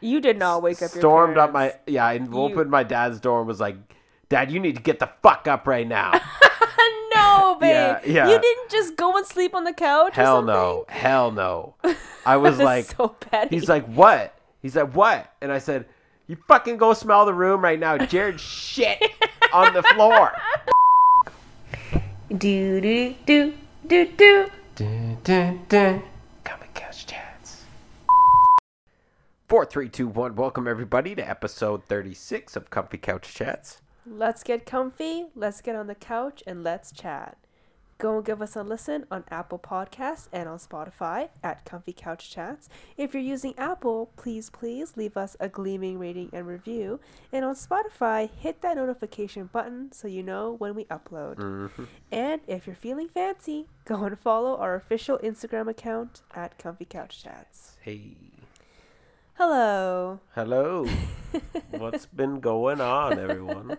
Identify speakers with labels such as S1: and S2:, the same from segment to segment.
S1: You did not wake up your
S2: stormed up my yeah, I opened my dad's door and was like, "Dad, you need to get the fuck up right now."
S1: no, babe.
S2: Yeah, yeah.
S1: You didn't just go and sleep on the couch. or
S2: Hell no, hell no. I was like,
S1: so petty.
S2: he's like, "What?" He's like, "What?" And I said, "You fucking go smell the room right now. Jared shit on the floor."
S1: do do do do do.
S2: Dun, dun, dun. Come and couch chats. Four, three, two, one. Welcome everybody to episode thirty-six of Comfy Couch Chats.
S1: Let's get comfy. Let's get on the couch and let's chat. Go and give us a listen on Apple Podcasts and on Spotify at Comfy Couch Chats. If you're using Apple, please, please leave us a gleaming rating and review. And on Spotify, hit that notification button so you know when we upload.
S2: Mm-hmm.
S1: And if you're feeling fancy, go and follow our official Instagram account at Comfy Couch Chats.
S2: Hey,
S1: Hello.
S2: hello. What's been going on, everyone?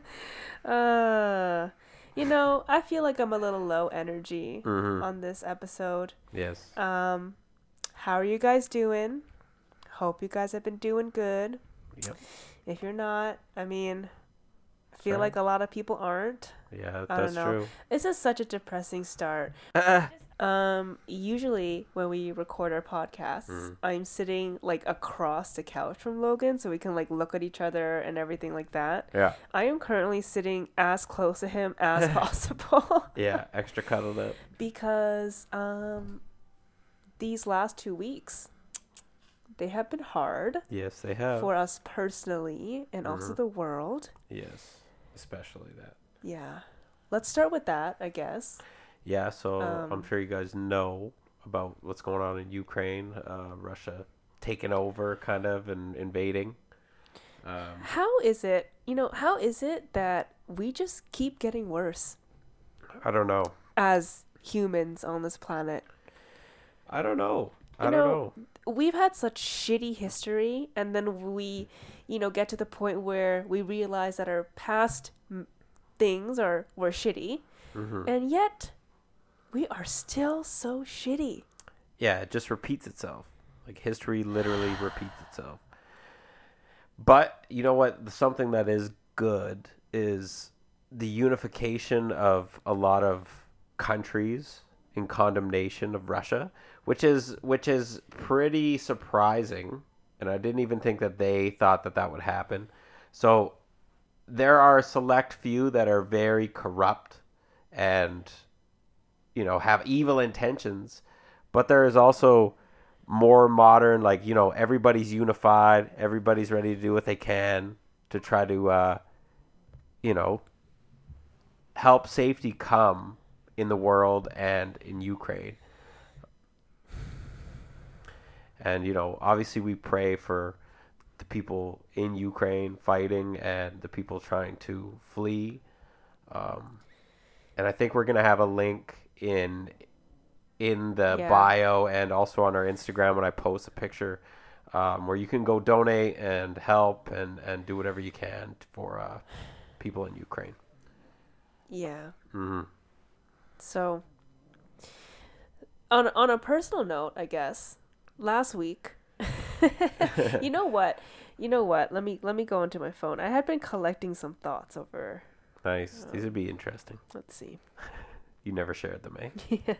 S1: Uh, you know, I feel like I'm a little low energy
S2: Mhm.
S1: on this episode.
S2: Yes.
S1: Um, how are you guys doing? Hope you guys have been doing good.
S2: Yep.
S1: If you're not, I mean, I feel like a lot of people aren't.
S2: Yeah,
S1: I don't
S2: that's
S1: know.
S2: true.
S1: This is such a depressing start.
S2: Uh,
S1: Um, usually when we record our podcasts,
S2: Mm.
S1: I'm sitting like across the couch from Logan so we can like look at each other and everything like that.
S2: yeah.
S1: I am currently sitting as close to him as possible
S2: Yeah. Extra cuddled up.
S1: because um these last 2 weeks they have been hard
S2: Yes, they have.
S1: for us personally and also
S2: Mhm.
S1: the world.
S2: yes, especially that.
S1: Yeah. Let's start with that, I guess.
S2: Yeah. So I'm
S1: Um,
S2: sure you guys know about what's going on in Ukraine. Uh, Russia taking over, kind of, and invading. Um,
S1: How is it, you know, how is it that we just keep getting worse
S2: I don't know.
S1: as humans on this planet?
S2: I don't know. I
S1: You
S2: don't
S1: know,
S2: know.
S1: We've had such shitty history, and then we, you know, get to the point where we realize that our past m- things are were shitty,
S2: hmm
S1: and yet we are still so shitty.
S2: Yeah, it just repeats itself. Like history literally repeats itself. But you know what? Something that is good is the unification of a lot of countries in condemnation of Russia, which is which is pretty surprising. And I didn't even think that they thought that that would happen. So there are a select few that are very corrupt and you know have evil intentions but there is also more modern like you know everybody's unified everybody's ready to do what they can to try to uh you know help safety come in the world and in Ukraine. And you know obviously we pray for the people in Ukraine fighting and the people trying to flee. Um and I think we're gonna have a link in in the
S1: Yeah.
S2: bio and also on our Instagram when I post a picture um, where you can go donate and help and, and do whatever you can for uh, people in Ukraine.
S1: Yeah.
S2: hmm
S1: So, on on a personal note, I guess last week, you know what, you know what. Let me let me go into my phone. I had been collecting some thoughts over.
S2: Nice. These would be interesting.
S1: Let's see.
S2: You never shared them, eh?
S1: yeah.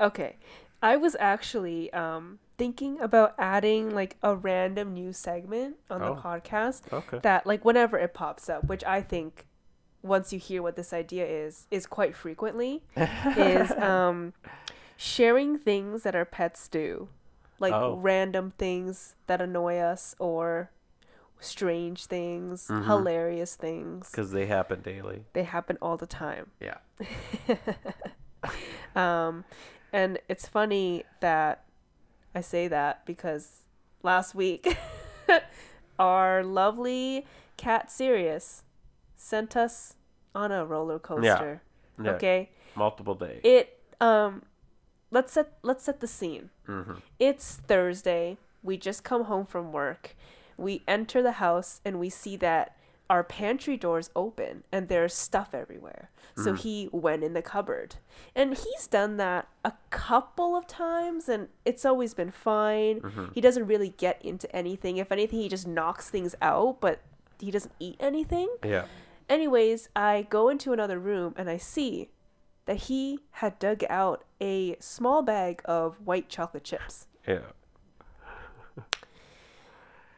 S1: Okay. I was actually um, thinking about adding like a random new segment on the
S2: Oh.
S1: podcast
S2: Okay.
S1: that like whenever it pops up, which I think once you hear what this idea is is quite frequently is um sharing things that our pets do. Like
S2: Oh.
S1: random things that annoy us or strange things,
S2: Mhm.
S1: hilarious things.
S2: Because they happen daily.
S1: They happen all the time.
S2: Yeah.
S1: Um, and it's funny that I say that because last week our lovely cat Sirius sent us on a roller coaster.
S2: yeah.
S1: Okay,
S2: Multiple days.
S1: it um, let's set let's set the scene.
S2: hmm
S1: It's Thursday. We just come home from work. We enter the house and we see that our pantry doors open and there's stuff everywhere. So mm. he went in the cupboard. And he's done that a couple of times and it's always been fine. Mm-hmm. He doesn't really get into anything. If anything, he just knocks things out, but he doesn't eat anything.
S2: Yeah.
S1: Anyways, I go into another room and I see that he had dug out a small bag of white chocolate chips.
S2: Yeah.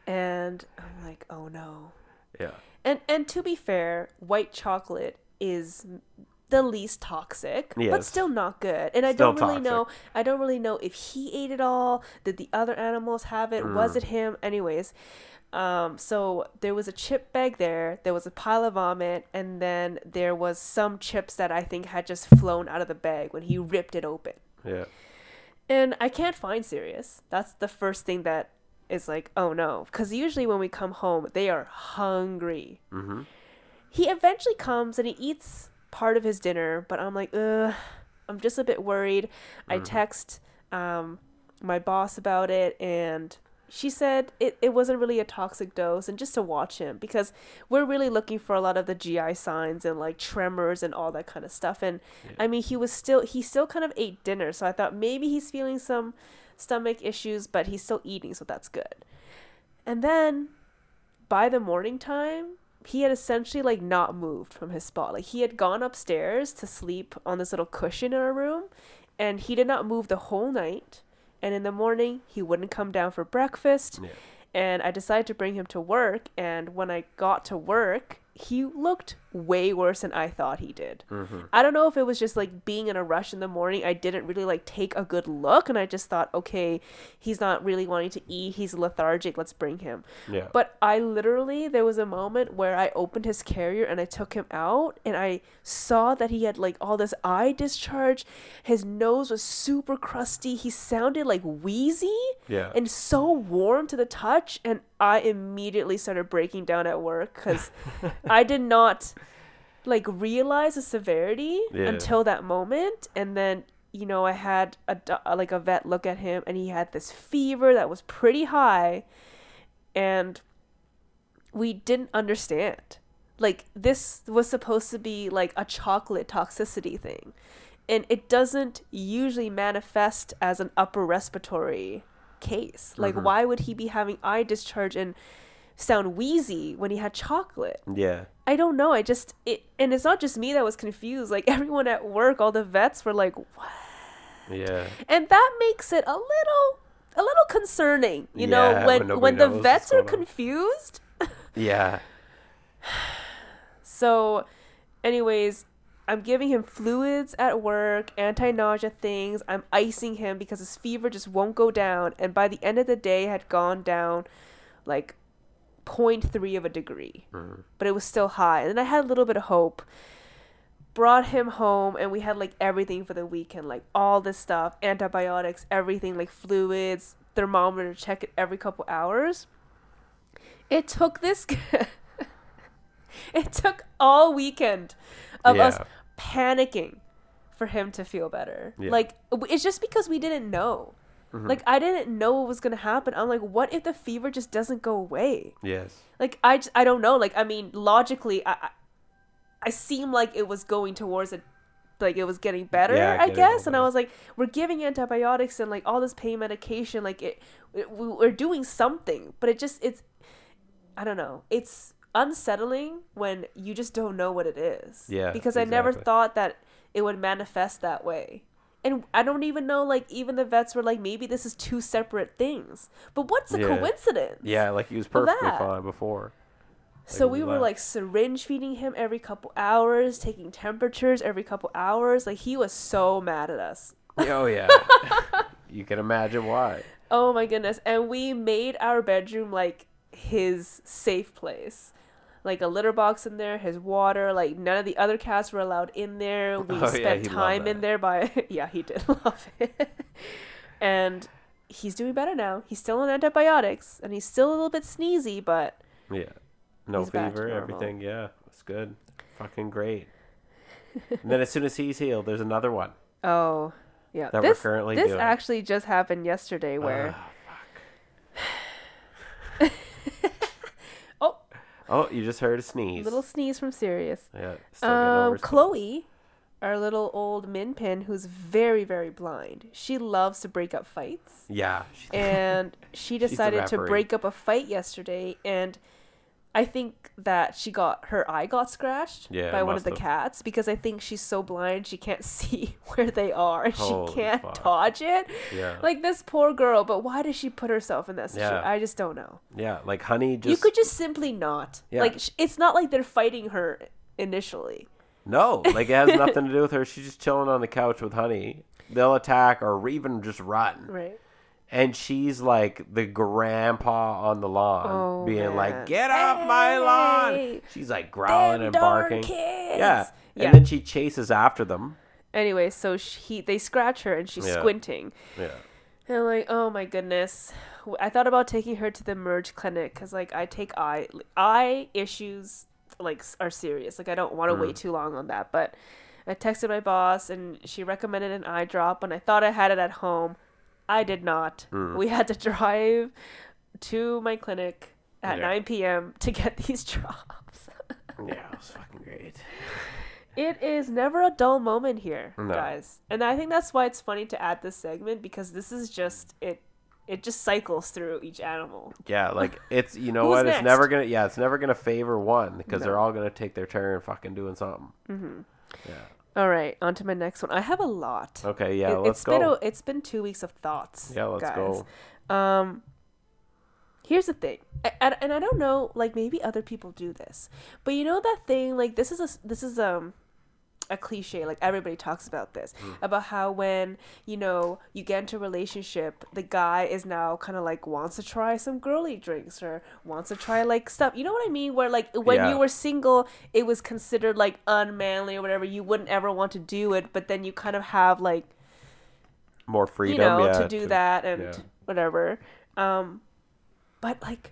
S1: And I'm like, oh no.
S2: Yeah.
S1: And and to be fair, white chocolate is the least toxic, but still not good. And I
S2: Still
S1: don't really know. I don't really know if he ate it all. Did the other animals have it?
S2: Mm.
S1: Was it him? Anyways, um, so there was a chip bag there. There was a pile of vomit, and then there was some chips that I think had just flown out of the bag when he ripped it open.
S2: Yeah.
S1: And I can't find Sirius. That's the first thing that is like, oh no. Because usually when we come home, they are hungry.
S2: Mm-hmm.
S1: He eventually comes and he eats part of his dinner, but I'm like, ugh, I'm just a bit worried. I text um, my boss about it, and she said it, it wasn't really a toxic dose, and just to watch him because we're really looking for a lot of the GI signs and like tremors and all that kind of stuff. And I mean, he was still he still kind of ate dinner, so I thought maybe he's feeling some stomach issues, but he's still eating, so that's good. And then by the morning time, he had essentially like not moved from his spot. Like he had gone upstairs to sleep on this little cushion in our room, and he did not move the whole night. And in the morning, he wouldn't come down for breakfast.
S2: Yeah.
S1: And I decided to bring him to work. And when I got to work, he looked way worse than I thought he did. Mm-hmm. I don't know if it was just like being in a rush in the morning. I didn't really like take a good look, and I just thought, okay, he's not really wanting to eat. He's lethargic. Let's bring him.
S2: Yeah.
S1: But I literally, there was a moment where I opened his carrier and I took him out and I saw that he had like all this eye discharge. His nose was super crusty. He sounded like wheezy
S2: Yeah.
S1: and so warm to the touch. And I immediately started breaking down at work because I did not like realize the severity
S2: Yeah.
S1: until that moment. And then you know, I had a uh, like a vet look at him, and he had this fever that was pretty high, and we didn't understand. Like this was supposed to be like a chocolate toxicity thing, and it doesn't usually manifest as an upper respiratory case. Like, mm-hmm. why would he be having eye discharge and sound wheezy when he had chocolate?
S2: yeah.
S1: I don't know. I just it, and it's not just me that was confused. Like everyone at work, all the vets were like, "What?"
S2: Yeah.
S1: And that makes it a little, a little concerning. You
S2: Yeah,
S1: know,
S2: when
S1: when when the vets are confused.
S2: Yeah.
S1: So, anyways, I'm giving him fluids at work, anti nausea things. I'm icing him because his fever just won't go down. And by the end of the day, had gone down like 0.3 of a degree. Mm-hmm. But it was still high. And then I had a little bit of hope. Brought him home, and we had like everything for the weekend like all this stuff antibiotics, everything like fluids, thermometer, check it every couple hours. It took this. it took all weekend of us panicking for him to feel better.
S2: Yeah.
S1: Like it's just because we didn't know.
S2: Mm-hmm.
S1: Like I didn't know what was gonna happen. I'm like, what if the fever just doesn't go away?
S2: Yes.
S1: Like I, just, I don't know. Like I mean, logically, I, I, I seem like it was going towards it, like it was getting better.
S2: Yeah,
S1: I guess, and I was like, we're giving antibiotics and like all this pain medication. Like it, it we- we're doing something, but it just it's, I don't know. It's unsettling when you just don't know what it is.
S2: Yeah,
S1: Because I never thought that it would manifest that way. And I don't even know, like, even the vets were like, maybe this is two separate things. But what's a
S2: Yeah.
S1: coincidence?
S2: Yeah, like he was perfectly fine before.
S1: So
S2: Like,
S1: we were
S2: left.
S1: like syringe feeding him every couple hours, taking temperatures every couple hours. Like he was so mad at us.
S2: Oh yeah. you can imagine why.
S1: Oh my goodness. And we made our bedroom like his safe place. Like a litter box in there, his water, like none of the other cats were allowed in there. We
S2: Oh,
S1: spent
S2: loved
S1: time in there by yeah, he did love it. and he's doing better now. He's still on antibiotics and he's still a little bit sneezy, but
S2: Yeah. No
S1: He's back to
S2: fever, everything. Yeah, it's good. Fucking great. and then as soon as he's healed, there's another one.
S1: Oh, yeah.
S2: That we're currently
S1: this
S2: doing.
S1: actually just happened yesterday where
S2: Ah,
S1: oh
S2: Oh, you just heard a sneeze.
S1: A Little sneeze from Sirius.
S2: yeah.
S1: Um, Chloe, our little old min pin, who's very, very blind. She loves to break up fights.
S2: Yeah. she-
S1: and she decided to break up a fight yesterday and I think that she got her eye got scratched
S2: Yeah,
S1: by one of the
S2: have.
S1: cats because I think she's so blind she can't see where they are and
S2: Holy
S1: she can't
S2: fuck.
S1: dodge it.
S2: yeah.
S1: Like this poor girl, but why does she put herself in that situation?
S2: Yeah.
S1: I just don't know.
S2: yeah. Like honey just
S1: you could just simply not.
S2: Yeah.
S1: Like it's not like they're fighting her initially.
S2: No, like it has nothing to do with her. She's just chilling on the couch with honey. They'll attack or even just run.
S1: Right.
S2: And she's like the grandpa on the lawn,
S1: Oh,
S2: being
S1: man.
S2: like, "Get off my lawn!" She's like growling and barking.
S1: kids.
S2: Yeah, and
S1: Yeah.
S2: then she chases after them.
S1: Anyway, so she they scratch her and she's
S2: Yeah.
S1: squinting.
S2: Yeah,
S1: And I'm like, oh my goodness. I thought about taking her to the emerg clinic because, like, I take eye eye issues like are serious. Like, I don't want to wait mm. too long on that. But I texted my boss, and she recommended an eye drop, and I thought I had it at home. I did not. We had to drive to my clinic at
S2: Yeah.
S1: 9 p.m. to get these drops.
S2: yeah, it was fucking great.
S1: It is never a dull moment here,
S2: No.
S1: guys. And I think that's why it's funny to add this segment because this is just it it just cycles through each animal.
S2: Yeah, like it's you know what?
S1: next?
S2: It's never gonna. Yeah, it's never gonna favor one because
S1: No.
S2: they're all gonna take their turn fucking doing something. Mm-hmm. Yeah.
S1: All right, on to my next one. I have a lot.
S2: Okay. Yeah.
S1: It-
S2: let's
S1: it's
S2: go.
S1: been a, it's been 2 weeks of thoughts.
S2: yeah. Let's
S1: guys.
S2: go.
S1: Um Here's the thing. I, I- and I don't know like maybe other people do this. But you know that thing like this is a this is um a cliche like everybody talks about this
S2: Hmm.
S1: about how when you know you get into a relationship the guy is now kind of like wants to try some girly drinks or wants to try like stuff you know what i mean where like when
S2: Yeah.
S1: you were single it was considered like unmanly or whatever you wouldn't ever want to do it but then you kind of have like
S2: More freedom.
S1: you know
S2: yeah,
S1: to do that and
S2: yeah.
S1: whatever um but like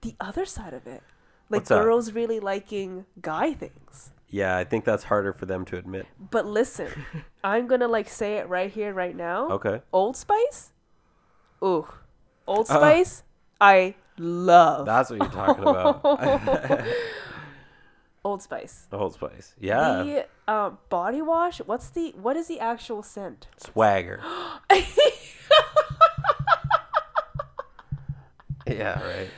S1: the other side of it like
S2: What's that?
S1: girls really liking guy things
S2: Yeah, I think that's harder for them to admit.
S1: but listen i'm gonna like say it right here right now
S2: Okay.
S1: old spice ooh old
S2: Uh.
S1: spice i love
S2: That's what you're talking about.
S1: old spice
S2: the whole spice. Yeah.
S1: the um, body wash what's the what is the actual scent
S2: Swagger. yeah, right.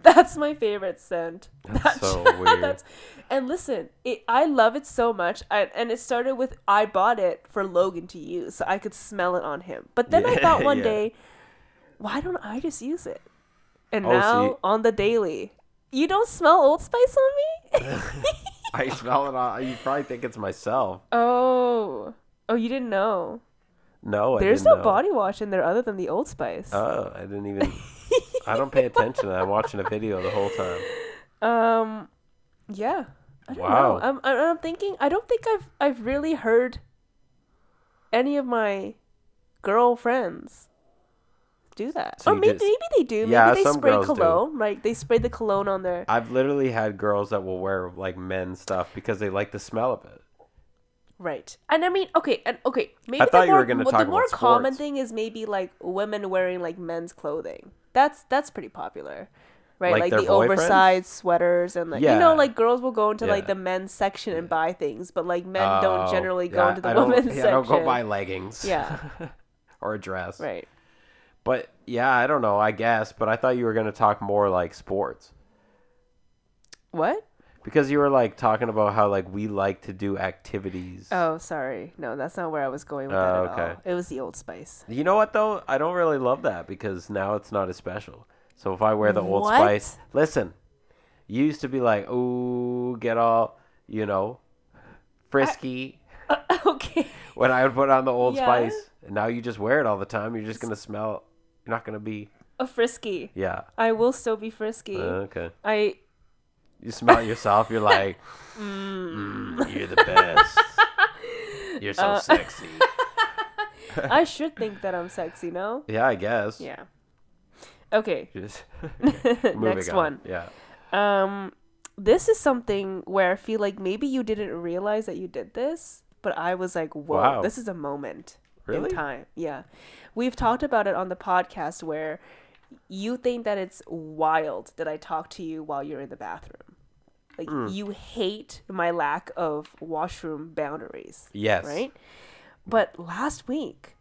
S1: That's my favorite scent.
S2: That's so weird.
S1: that's, and listen, it, I love it so much. I, and it started with I bought it for Logan to use, so I could smell it on him. But then I thought one
S2: yeah.
S1: day, why don't I just use it? And
S2: Oh, so
S1: now
S2: you-
S1: on the daily, you don't smell Old Spice on me?
S2: I smell it on. You probably think it's myself.
S1: oh, oh, you didn't know.
S2: No, I
S1: There's no
S2: know.
S1: body wash in there other than the Old Spice.
S2: Oh, I didn't even. I don't pay attention. I'm watching a video the whole time.
S1: Um, yeah. I don't
S2: Wow.
S1: know. I'm, I'm thinking. I don't think I've I've really heard any of my girlfriends do that.
S2: So
S1: or maybe
S2: just-
S1: maybe they do. Maybe
S2: Yeah,
S1: they
S2: some
S1: spray
S2: girls do.
S1: cologne. Like they spray the cologne on their.
S2: I've literally had girls that will wear like men's stuff because they like the smell of it.
S1: Right. And I mean, okay, and okay, maybe
S2: thought
S1: the
S2: you
S1: more,
S2: were gonna
S1: the
S2: talk
S1: more
S2: about
S1: common thing is maybe like women wearing like men's clothing. That's that's pretty popular. Right,
S2: Like
S1: like, the
S2: boyfriends?
S1: oversized sweaters and like you know, like girls will go into like the men's section and buy things, but like men
S2: Oh,
S1: don't generally go into the women's
S2: yeah,
S1: section.
S2: I don't go buy leggings.
S1: Yeah.
S2: or a dress.
S1: Right.
S2: But yeah, I don't know. I guess, but I thought you were going to talk more like sports
S1: What?
S2: Because you were like talking about how like we like to do activities.
S1: Oh, sorry. No, that's not where I was going with
S2: Oh,
S1: that at
S2: okay.
S1: all. It was the Old Spice.
S2: You know what though? I don't really love that because now it's not as special. So if I wear the Old
S1: What?
S2: Spice, listen, you used to be like, "Ooh, get all," you know, frisky
S1: okay.
S2: when I would put on the Old
S1: Yeah.
S2: Spice. And now you just wear it all the time. You're just gonna smell. You're not gonna be.
S1: A frisky.
S2: Yeah.
S1: I will still be frisky.
S2: Uh, okay.
S1: I
S2: You smell yourself. You're like, mm, you're the best. You're so
S1: Uh,
S2: sexy.
S1: I should think that I'm sexy, no?
S2: Yeah, I guess.
S1: Yeah. Okay.
S2: Just
S1: Next
S2: on.
S1: one.
S2: Yeah.
S1: Um this is something where I feel like maybe you didn't realize that you did this, but I was like, "Whoa,
S2: Wow.
S1: this is a moment
S2: Really?
S1: in time." Yeah. We've talked about it on the podcast where you think that it's wild that I talk to you while you're in the bathroom. Like
S2: Mm.
S1: you hate my lack of washroom boundaries.
S2: Yes.
S1: Right? But last week,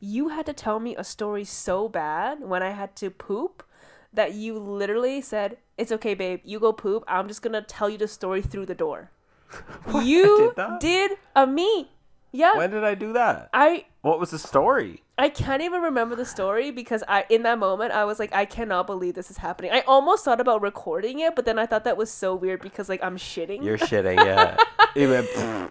S1: you had to tell me a story so bad when I had to poop that you literally said, It's okay, babe. You go poop. I'm just going to tell you the story through the door. you
S2: did that?
S1: did a me. Yeah.
S2: When did I do that?
S1: I
S2: What was the story?
S1: I can't even remember the story because I in that moment I was like I cannot believe this is happening. I almost thought about recording it, but then I thought that was so weird because like I'm shitting.
S2: You're shitting, yeah. Went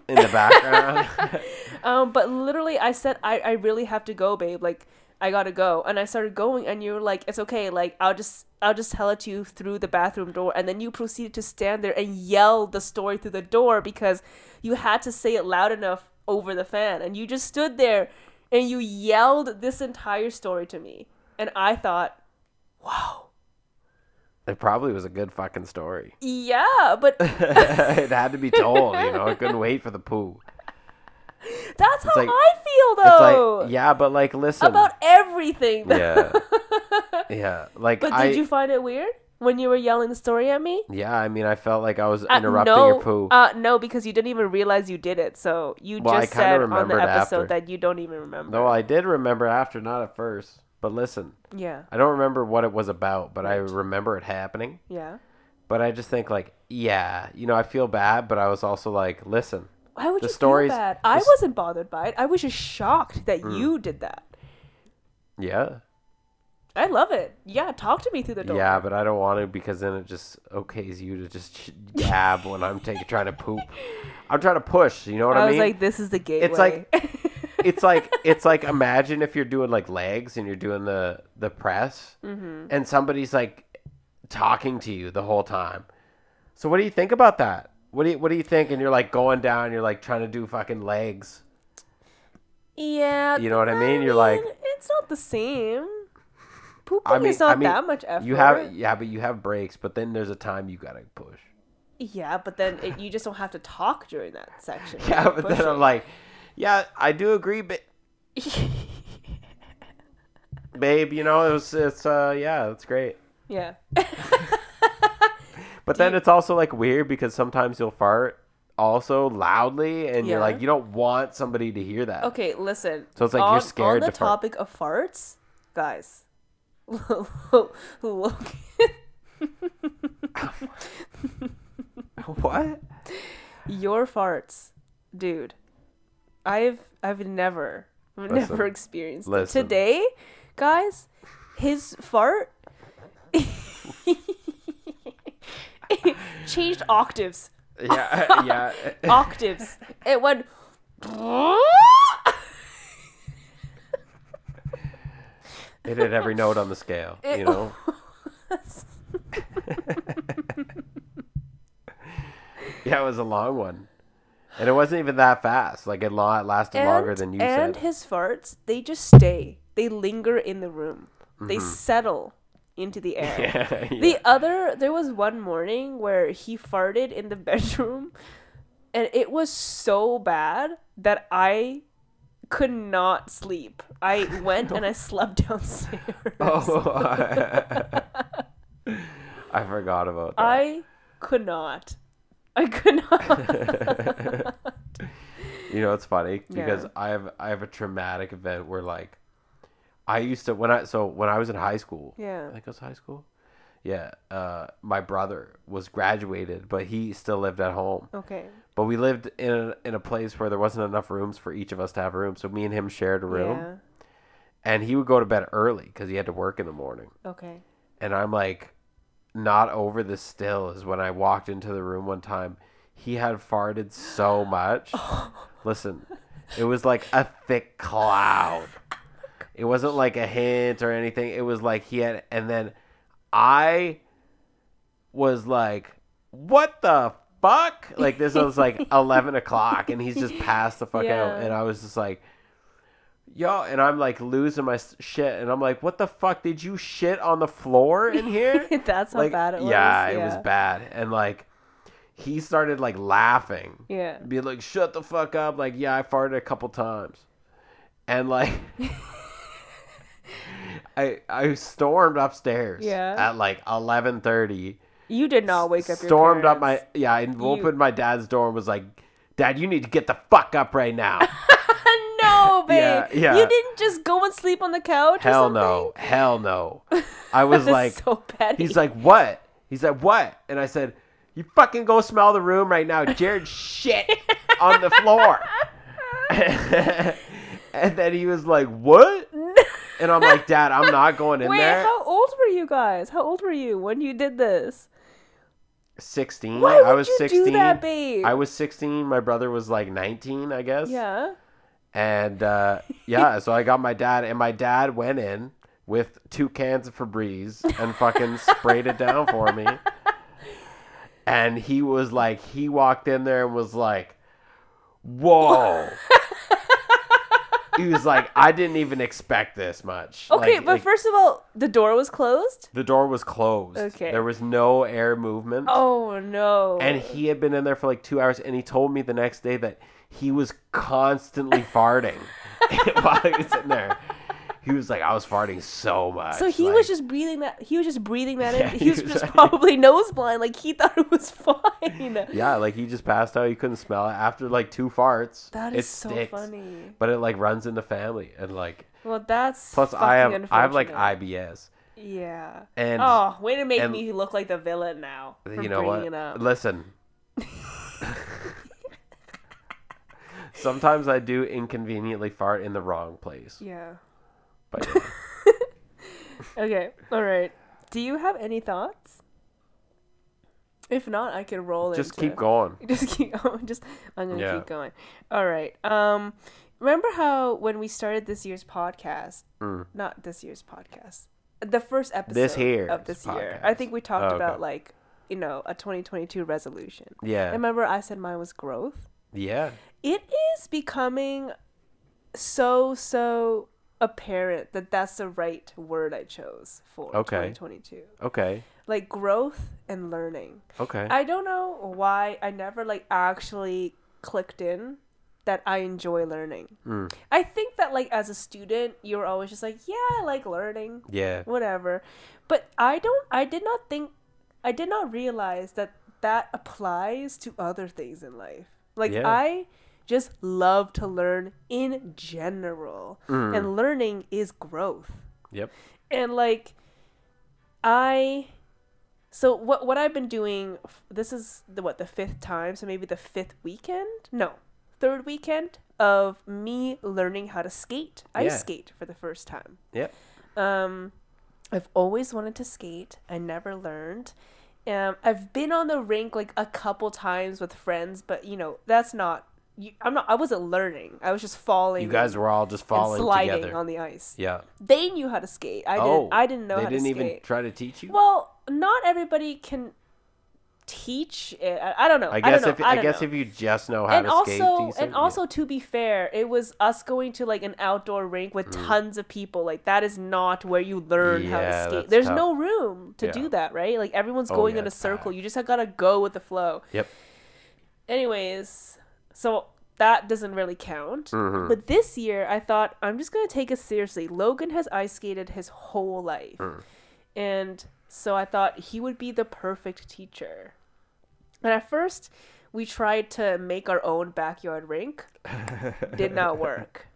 S2: in the background.
S1: Um, but literally I said I I really have to go, babe. Like I gotta go, and I started going, and you were like, "It's okay. Like I'll just I'll just tell it to you through the bathroom door." And then you proceeded to stand there and yell the story through the door because you had to say it loud enough over the fan, and you just stood there and you yelled this entire story to me, and I thought, "Wow."
S2: it probably was a good fucking story.
S1: Yeah, but
S2: it had to be told, you know. I couldn't wait for the poo.
S1: that's how
S2: like-
S1: I feel
S2: It's
S1: though.
S2: like, yeah, but like, listen.
S1: about everything.
S2: yeah. Yeah. Like,
S1: But
S2: I.
S1: did you find it weird when you were yelling the story at me?
S2: Yeah, I mean, I felt like I was
S1: Uh,
S2: interrupting
S1: no,
S2: your poo.
S1: Uh, no, because you didn't even realize you did it. So you
S2: Well,
S1: just said on the episode
S2: after.
S1: that you don't even remember.
S2: no, I did remember after, not at first. But listen,
S1: yeah,
S2: I don't remember what it was about, but I remember it happening.
S1: yeah.
S2: But I just think, like, yeah, you know, I feel bad, but I was also like, listen,
S1: Why would
S2: The
S1: you
S2: stories-
S1: feel bad? I wasn't bothered by it. I was just shocked that
S2: Hmm.
S1: you did that.
S2: yeah,
S1: I love it. Yeah, talk to me through the door.
S2: yeah, but I don't want to because then it just okays you to just gab when I'm taking trying to poop. I'm trying to push. You know what
S1: I, mean?
S2: I,
S1: was like, this is the gateway.
S2: It's like- it's like it's like imagine if you're doing like legs and you're doing the the press
S1: Mm-hmm.
S2: and somebody's like talking to you the whole time so what do you think about that what do you what do you think and you're like going down you're like trying to do fucking legs
S1: yeah,
S2: You know what I mean? You're like-
S1: it's not the same. Pooping
S2: I mean
S1: is not
S2: I mean
S1: that much effort.
S2: you have yeah but you have breaks but then there's a time you gotta push
S1: Yeah, but then it, you just don't have to talk during that section.
S2: yeah but then i'm like yeah i do agree but babe you know it was it's uh yeah it's great
S1: yeah.
S2: But then it's also like weird because sometimes you'll fart also loudly, and you're like you don't want somebody to hear that.
S1: Okay, listen.
S2: So it's like you're scared
S1: on the
S2: to fart.
S1: topic of farts, guys. Look,
S2: What?
S1: your farts, dude. I've I've never I've
S2: Listen.
S1: never experienced it. Today, guys, his fart changed octaves.
S2: Yeah, yeah.
S1: Octaves. It went
S2: it hit every note on the scale.
S1: It
S2: You know. yeah, it was a long one, and it wasn't even that fast. Like it, lasted longer than you
S1: and
S2: said.
S1: his farts, they just stay. They linger in the room. They settle into the air.
S2: Mm-hmm. yeah,
S1: The other, there was one morning where he farted in the bedroom, and it was so bad that I could not sleep. I went and I slept downstairs.
S2: Oh, I forgot about that.
S1: I could not. I could not.
S2: You know, it's funny because
S1: Yeah.
S2: I have I have a traumatic event where like I used to when I so when I was in high school.
S1: Yeah.
S2: I think it was high school. Yeah, uh, my brother was graduated, but he still lived at home.
S1: okay.
S2: But we lived in a, in a place where there wasn't enough rooms for each of us to have a room, so me and him shared a room.
S1: Yeah.
S2: And he would go to bed early because he had to work in the morning.
S1: Okay.
S2: And I'm like, not over this still is when I walked into the room one time. He had farted so much. Listen, it was like a thick cloud. It wasn't like a hint or anything. It was like he had, and then I was like, what the fuck? Like, this was like 11 o'clock, and he's just passed the fuck out. And I was just like, yo, and I'm like losing my shit. And I'm like, what the fuck? Did you shit on the floor in here?
S1: That's how
S2: like,
S1: bad it was.
S2: Yeah, it was bad. And like, he started like laughing
S1: Yeah.
S2: be like, shut the fuck up. Like, yeah, I farted a couple times. And like, I I stormed upstairs.
S1: Yeah.
S2: At like eleven thirty.
S1: You did not wake up. Your
S2: Stormed up my yeah. I opened my dad's door and was like, "Dad, you need to get the fuck up right now."
S1: no, babe.
S2: Yeah, yeah.
S1: You didn't just go and sleep on the couch. or
S2: Hell no. Hell no. I was like,
S1: so petty.
S2: he's like, what? He's like, what? And I said, you fucking go smell the room right now. Jared shit on the floor. and then he was like, what? And I'm like, Dad, I'm not going in
S1: Wait,
S2: there.
S1: how old were you guys? How old were you when you did this?
S2: 16.
S1: Why would
S2: I was
S1: you
S2: 16.
S1: do that, babe?
S2: I was 16. My brother was like 19, I guess.
S1: Yeah.
S2: And uh, yeah, so I got my dad, and my dad went in with two cans of Febreze and fucking sprayed it down for me. And he was like, he walked in there and was like, whoa. he was like, I didn't even expect this much.
S1: Okay,
S2: Like-
S1: but
S2: like,
S1: first of all, the door was closed.
S2: the door was closed.
S1: Okay.
S2: There was no air movement.
S1: Oh no.
S2: And he had been in there for like two hours, and he told me the next day that he was constantly farting while he was in there. He was like, I was farting so much.
S1: so he
S2: like-
S1: was just breathing that. He was just breathing that
S2: Yeah,
S1: in.
S2: he
S1: He was
S2: was
S1: just
S2: like-
S1: probably nose blind. Like he thought it was fine.
S2: yeah, like he just passed out. He couldn't smell it after like two farts.
S1: That is so
S2: sticks.
S1: funny.
S2: But it like runs in the family, and like
S1: Well, that's
S2: plus I have I have like. IBS,
S1: Yeah.
S2: and
S1: Oh, way to make
S2: and-
S1: me look like the villain now.
S2: you know what? Listen. Sometimes I do inconveniently fart in the wrong place.
S1: Yeah.
S2: But yeah.
S1: Okay. All right. Do you have any thoughts? If not, I can roll
S2: just
S1: into
S2: keep going.
S1: Just keep going. Just I'm gonna
S2: Yeah.
S1: keep going. All right. Um, remember how when we started this year's podcast,
S2: Mm.
S1: not this year's podcast, the first episode
S2: This year's
S1: of this year, I think we talked
S2: Oh,
S1: about like, you know, a 2022 resolution.
S2: Yeah.
S1: Remember, I said mine was growth.
S2: Yeah.
S1: It is becoming so so apparent that that's the right word I chose for
S2: Okay.
S1: 2022.
S2: Okay.
S1: Like growth and learning.
S2: Okay.
S1: I don't know why I never like actually clicked in that I enjoy learning.
S2: Mm.
S1: I think that like as a student, you're always just like, yeah, I like learning,
S2: Yeah.
S1: whatever. But I don't I did not think I did not realize that that applies to other things in life. Like
S2: Yeah.
S1: I just love to learn in general.
S2: Mm.
S1: And learning is growth
S2: Yep.
S1: and like i so what what i've been doing this is the what the fifth time so maybe the fifth weekend no third weekend of me learning how to skate ice
S2: Yeah.
S1: skate for the first time
S2: Yep.
S1: um i've always wanted to skate i never learned um i've been on the rink like a couple times with friends but you know that's not you, i'm not i wasn't learning i was just falling
S2: You guys were all just falling
S1: sliding
S2: together.
S1: on the ice
S2: yeah.
S1: they knew how to skate i
S2: oh.
S1: didn't i didn't know
S2: They
S1: how
S2: didn't
S1: to
S2: even try to teach you.
S1: well, not everybody can teach it. I, I don't know.
S2: I guess
S1: know.
S2: if
S1: I,
S2: I, guess
S1: know.
S2: if you just know how
S1: and
S2: to skate
S1: also
S2: decent,
S1: and also to be fair, it was us going to like an outdoor rink with tons of people. Like that is not where you learn how
S2: Mm.
S1: To skate. There's
S2: tough.
S1: no room to
S2: Yeah.
S1: do that, right? Like everyone's
S2: Oh,
S1: going
S2: yeah,
S1: in a circle.
S2: packed.
S1: You just have gotta go with the flow.
S2: Yep.
S1: Anyways, so that doesn't really count.
S2: Mhm.
S1: But this year, I thought I'm just gonna take it seriously. Logan has ice skated his whole life,
S2: Mm.
S1: and so I thought he would be the perfect teacher. And at first, we tried to make our own backyard rink. Did not work.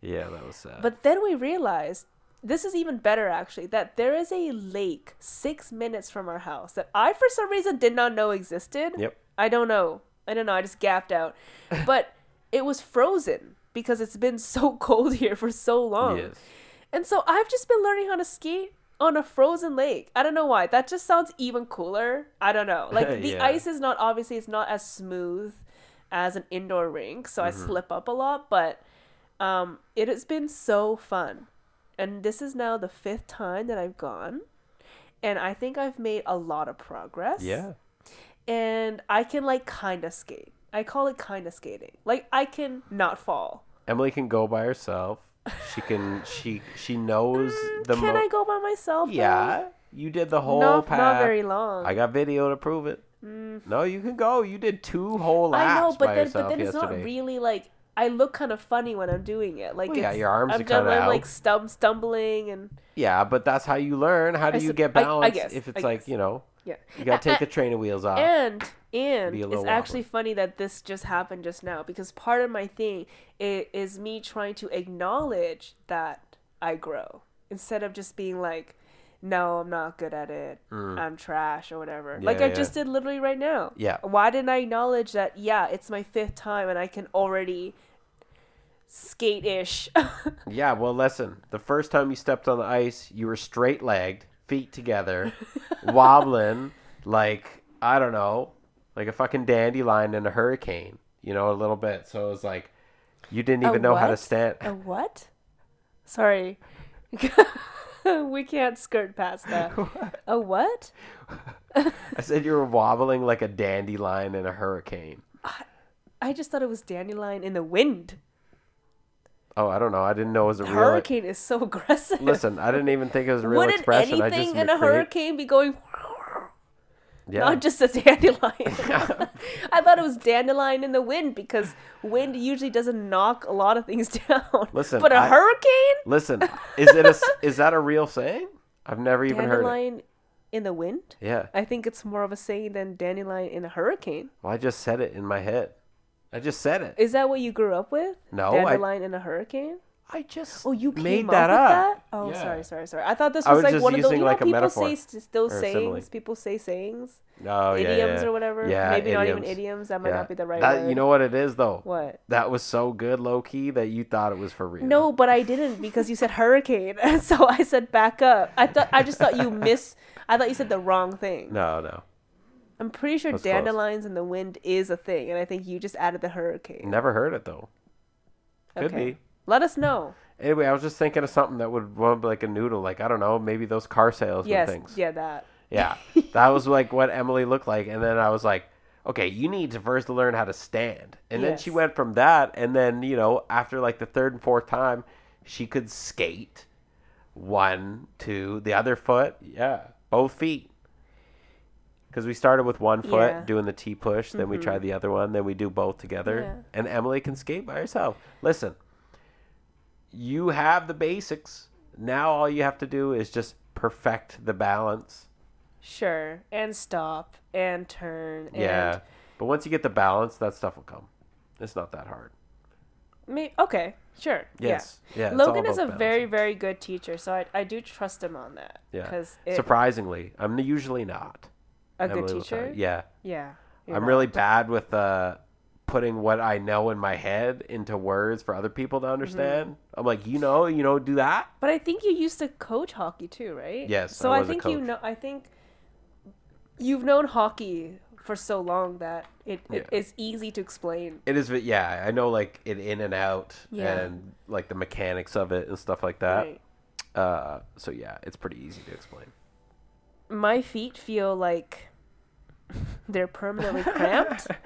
S2: Yeah, that was sad.
S1: But then we realized this is even better actually that there is a lake six minutes from our house that I for some reason did not know existed.
S2: Yep.
S1: I don't know. I don't know. I just gapped out. But it was frozen because it's been so cold here for so long.
S2: yes.
S1: And so I've just been learning how to ski on a frozen lake. I don't know why. That just sounds even cooler. I don't know. Like the
S2: Yeah.
S1: ice is not obviously it's not as smooth as an indoor rink, so I
S2: Mm-hmm.
S1: slip up a lot, but um it has been so fun. And this is now the fifth time that I've gone. And I think I've made a lot of progress.
S2: Yeah.
S1: And I can like kind of skate. I call it kind of skating. Like I can not fall.
S2: Emily can go by herself. She can. She she knows mm, the.
S1: can
S2: mo-
S1: I go by myself? though?
S2: Yeah. You did the whole
S1: Not,
S2: path.
S1: not very long.
S2: I got video to prove it. Mm. No, you can go. You did two whole laps
S1: I know, but then but then it's not really like I look kind of funny when I'm doing it. Like
S2: Well, yeah, your arms
S1: I'm
S2: are kinda
S1: I'm, like
S2: out.
S1: stum- stumbling and
S2: Yeah, but that's how you learn. How do
S1: I
S2: you get
S1: I- I
S2: balance
S1: guess,
S2: if it's
S1: I
S2: like
S1: guess.
S2: you know
S1: yeah.
S2: you gotta take the training wheels off?
S1: and and it's
S2: little
S1: actually funny that this just happened just now because part of my thing is, is me trying to acknowledge that I grow instead of just being like, no, I'm not good at it. I'm trash or whatever. like
S2: Mm.
S1: I
S2: yeah.
S1: just did literally right now.
S2: Yeah.
S1: Why didn't I acknowledge that? Yeah, it's my fifth time and I can already skate ish.
S2: Yeah, well, listen. The first time you stepped on the ice, you were straight legged, feet together, wobbling like I don't know, like a fucking dandelion in a hurricane. You know, a little bit. So it was like you didn't even know how to stand.
S1: A what? Sorry. we can't skirt past that. A what?
S2: I said you were wobbling like a dandelion in a hurricane.
S1: I just thought it was dandelion in the wind.
S2: Oh, I don't know. I didn't know it was a real.
S1: Hurricane is so aggressive.
S2: Listen, I didn't even think it was a real
S1: Wouldn't
S2: expression. I just
S1: anything in a
S2: create-
S1: hurricane be going?
S2: Yeah.
S1: Not just a dandelion. I thought it was dandelion in the wind because wind usually doesn't knock a lot of things down.
S2: Listen,
S1: but a
S2: I-
S1: hurricane,
S2: Listen, is it a is that a real saying? I've never even heard it.
S1: dandelion in the wind.
S2: Yeah.
S1: I think it's more of a saying than dandelion in a hurricane.
S2: Well, I just said it in my head. I just said it.
S1: Is that what you grew up with?
S2: No, I-
S1: dandelion in a hurricane.
S2: I just
S1: Oh, you came
S2: made
S1: up
S2: that
S1: with
S2: up.
S1: that? Oh,
S2: Yeah.
S1: sorry, sorry, sorry. I thought this was,
S2: was
S1: like one of those. You know,
S2: like a
S1: people
S2: metaphor
S1: say still those
S2: simile.
S1: sayings. People say sayings,
S2: Oh, yeah,
S1: idioms
S2: yeah.
S1: or whatever.
S2: Yeah,
S1: Maybe not even
S2: idioms.
S1: idioms. That might
S2: Yeah.
S1: not be the right
S2: That-
S1: word.
S2: You know what it is though?
S1: what?
S2: That was so good, low key, that you thought it was for real.
S1: No, but I didn't because you said hurricane, so I said back up. I thought I just thought you miss. I thought you said the wrong thing.
S2: No, no.
S1: I'm pretty sure
S2: That's close.
S1: dandelions in the wind is a thing, and I think you just added the hurricane.
S2: Never heard it though. Could
S1: Okay.
S2: be.
S1: Let us know.
S2: Anyway, I was just thinking of something that would want be like a noodle, like I don't know, maybe those car salesman
S1: Yes,
S2: things.
S1: yeah, that.
S2: Yeah, that was like what Emily looked like, and then I was like, okay, you need to first learn how to stand, and then she went from that, and then you know after like the third and fourth time, she could skate, one, two, the other foot, yeah, both feet. Because we started with one foot
S1: Yeah.
S2: doing the T push, then we tried mm-hmm. the other one, then we do both together,
S1: Yeah.
S2: and Emily can skate by herself. Listen, you have the basics. Now all you have to do is just perfect the balance.
S1: Sure, and stop and turn. And
S2: Yeah. But once you get the balance, that stuff will come. It's not that hard.
S1: Me okay, sure.
S2: Yes. Yeah.
S1: Yeah. Logan is a
S2: about
S1: very, very good teacher, so I, I do trust him on that.
S2: yeah.
S1: Because it,
S2: Surprisingly, I'm usually not.
S1: A good teacher.
S2: Yeah.
S1: Yeah.
S2: I'm really bad with uh, putting what I know in my head into words for other people
S1: Mm-hmm.
S2: to understand. I'm like, you know, you know, do that.
S1: But I think you used to coach hockey too, right?
S2: Yes,
S1: So
S2: I
S1: I, think you know. I think you've known hockey for so long that it, it
S2: Yeah.
S1: is easy to explain.
S2: It is, yeah. I know like it in and out,
S1: Yeah.
S2: and like the mechanics of it and stuff like that.
S1: Right.
S2: Uh, so yeah, it's pretty easy to explain.
S1: My feet feel like they're permanently cramped.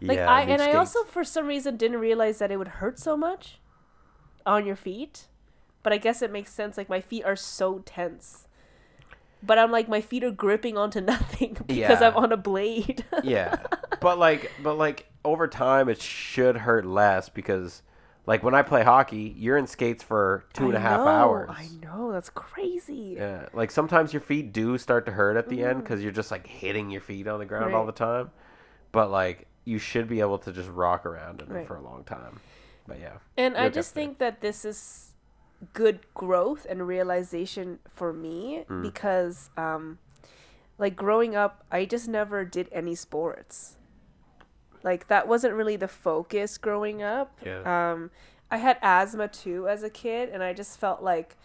S1: Like
S2: yeah,
S1: I and I also for some reason didn't realize that it would hurt so much on your feet. But I guess it makes sense. Like my feet are so tense. But I'm like my feet are gripping onto nothing because
S2: Yeah.
S1: I'm on a blade.
S2: yeah but like but like over time it should hurt less because like when i play hockey you're in skates for two and a half
S1: know,
S2: hours
S1: I know that's crazy.
S2: yeah like sometimes your feet do start to hurt at the end because you're just like hitting your feet on the ground all
S1: Mm-hmm.
S2: The time but like you should be able to just rock around in
S1: Right.
S2: for a long time but yeah
S1: And I just think that this is good growth and realization for me
S2: Mm.
S1: because um like growing up I just never did any sports. Like that wasn't really the focus growing up.
S2: Yeah.
S1: Um I had asthma too as a kid and I just felt like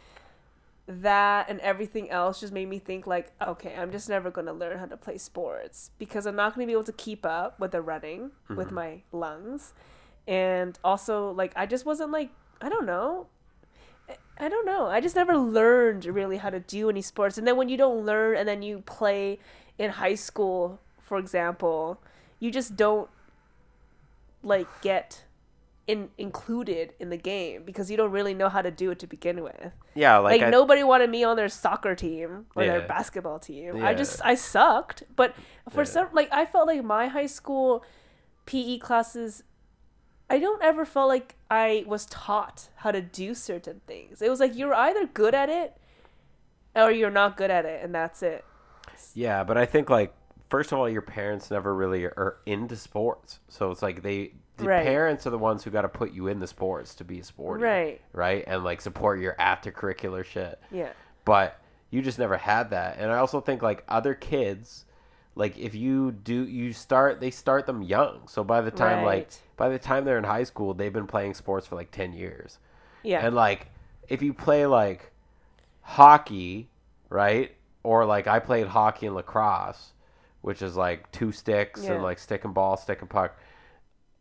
S1: that and everything else just made me think like okay i'm just never going to learn how to play sports because i'm not going to be able to keep up with the running with my lungs. And also like i just wasn't like i don't know. I don't know. I just never learned really how to do any sports. And then when you don't learn and then you play in high school for example you just don't like get in included in the game because you don't really know how to do it to begin with
S2: yeah like,
S1: like,
S2: I,
S1: nobody wanted me on their soccer team or their basketball team.
S2: Yeah.
S1: I just I sucked, but for
S2: Yeah.
S1: some like I felt like my high school PE classes I don't ever felt like I was taught how to do certain things. It was like you're either good at it or you're not good at it and that's it.
S2: Yeah, but I think like first of all, your parents never really are into sports, so it's like they the
S1: Right.
S2: parents are the ones who got to put you in the sports to be a sporty,
S1: Right.
S2: Right, and like support your after curricular shit.
S1: Yeah.
S2: But you just never had that, and I also think like other kids, like if you do, you start they start them young, so by the time like by the time they're in high school, they've been playing sports for like ten years.
S1: Yeah.
S2: And like, if you play like hockey, right? Or like I played hockey and lacrosse, which is like two sticks
S1: Yeah.
S2: and like stick and ball, stick and puck.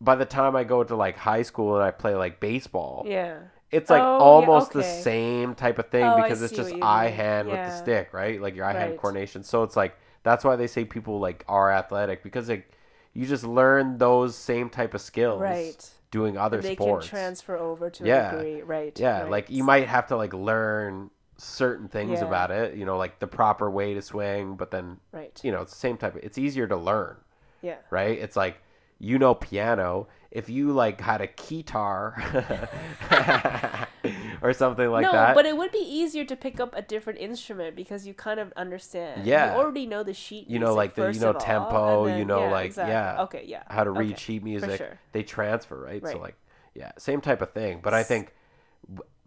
S2: By the time I go to like high school and I play like baseball,
S1: yeah.
S2: it's like
S1: Oh, yeah,
S2: almost the same type of thing
S1: Oh, I
S2: because it's just eye
S1: mean.
S2: hand with the stick, right? Like your eye hand
S1: Right.
S2: coordination. So it's like that's why they say people like are athletic because like you just learn those same type of skills
S1: Right.
S2: doing other
S1: they
S2: sports.
S1: can transfer over to
S2: Yeah.
S1: a degree, right?
S2: Yeah,
S1: right.
S2: like you might have to like learn certain things
S1: Yeah.
S2: about it, you know, like the proper way to swing, but then
S1: right.
S2: you know, it's the same type of it's easier to learn,
S1: Yeah.
S2: right? It's like you know piano, if you like had a keytar or something like
S1: no,
S2: that.
S1: but it would be easier to pick up a different instrument because you kind of understand.
S2: Yeah.
S1: You already know the sheet.
S2: You know, like the- you know, tempo,
S1: and
S2: you know,
S1: yeah,
S2: like,
S1: exactly.
S2: yeah.
S1: Okay, yeah.
S2: how to read
S1: Okay,
S2: sheet music,
S1: sure.
S2: they transfer, right? So like yeah, same type of thing. But I think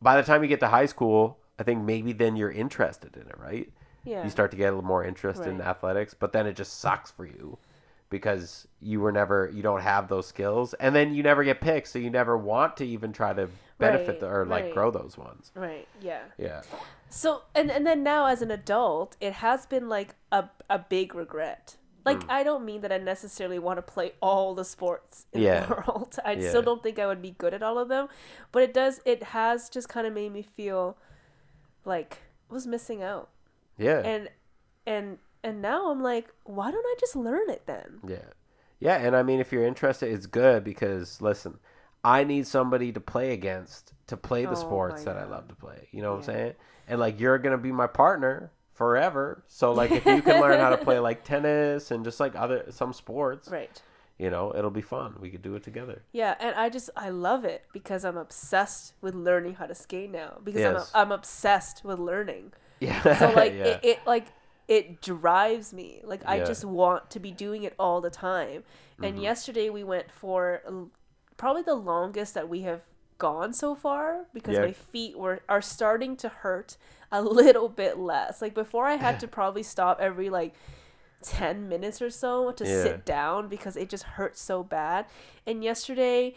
S2: by the time you get to high school, I think maybe then you're interested in it, right?
S1: Yeah.
S2: you start to get a little more interest in athletics but then it just sucks for you because you were never you don't have those skills and then you never get picked so you never want to even try to benefit
S1: Right,
S2: the, or like
S1: right.
S2: grow those ones
S1: Right. Yeah.
S2: yeah
S1: So and and then now as an adult, it has been like a a big regret. Like
S2: Hmm.
S1: I don't mean that I necessarily want to play all the sports in
S2: Yeah.
S1: the world. I
S2: Yeah.
S1: still don't think I would be good at all of them, but it does. It has just kind of made me feel like was missing out.
S2: yeah
S1: And and and now I'm like, why don't I just learn it then?
S2: yeah yeah and i mean if you're interested it's good because listen i need somebody to play against to play the
S1: Oh
S2: sports that i love to play you know what i'm saying and like you're gonna be my partner forever so like if you can learn how to play like tennis and just like other some sports
S1: Right.
S2: You know it'll be fun we could do it together
S1: Yeah, and I just I love it because I'm obsessed with learning how to skate now because
S2: Yes.
S1: I'm I'm obsessed with learning.
S2: yeah
S1: So like
S2: yeah.
S1: it, it like it drives me. Like I
S2: Yeah.
S1: just want to be doing it all the time. And
S2: Mm-hmm.
S1: yesterday we went for probably the longest that we have gone so far because
S2: Yeah.
S1: my feet were are starting to hurt a little bit less. Like before I had to probably stop every like 10 minutes or so to
S2: Yeah.
S1: sit down because it just hurt so bad. And yesterday